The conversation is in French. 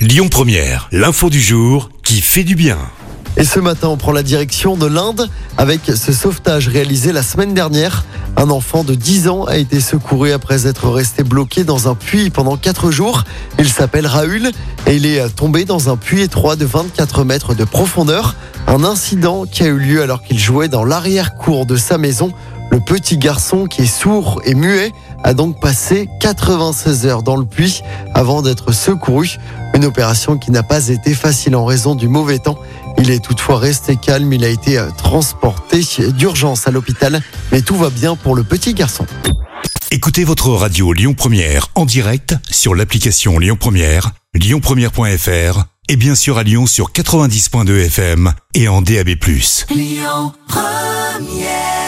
Lyon Première, l'info du jour qui fait du bien. Et ce matin, on prend la direction de l'Inde avec ce sauvetage réalisé la semaine dernière. Un enfant de 10 ans a été secouru après être resté bloqué dans un puits pendant 4 jours. Il s'appelle Raoul et il est tombé dans un puits étroit de 24 mètres de profondeur. Un incident qui a eu lieu alors qu'il jouait dans l'arrière-cour de sa maison. Le petit garçon qui est sourd et muet a donc passé 96 heures dans le puits avant d'être secouru. Une opération qui n'a pas été facile en raison du mauvais temps. Il est toutefois resté calme. Il a été euh, transporté d'urgence à l'hôpital. Mais tout va bien pour le petit garçon. Écoutez votre radio Lyon Première en direct sur l'application Lyon Première, lyonpremière.fr et bien sûr à Lyon sur 90.2 FM et en DAB+. Lyon Première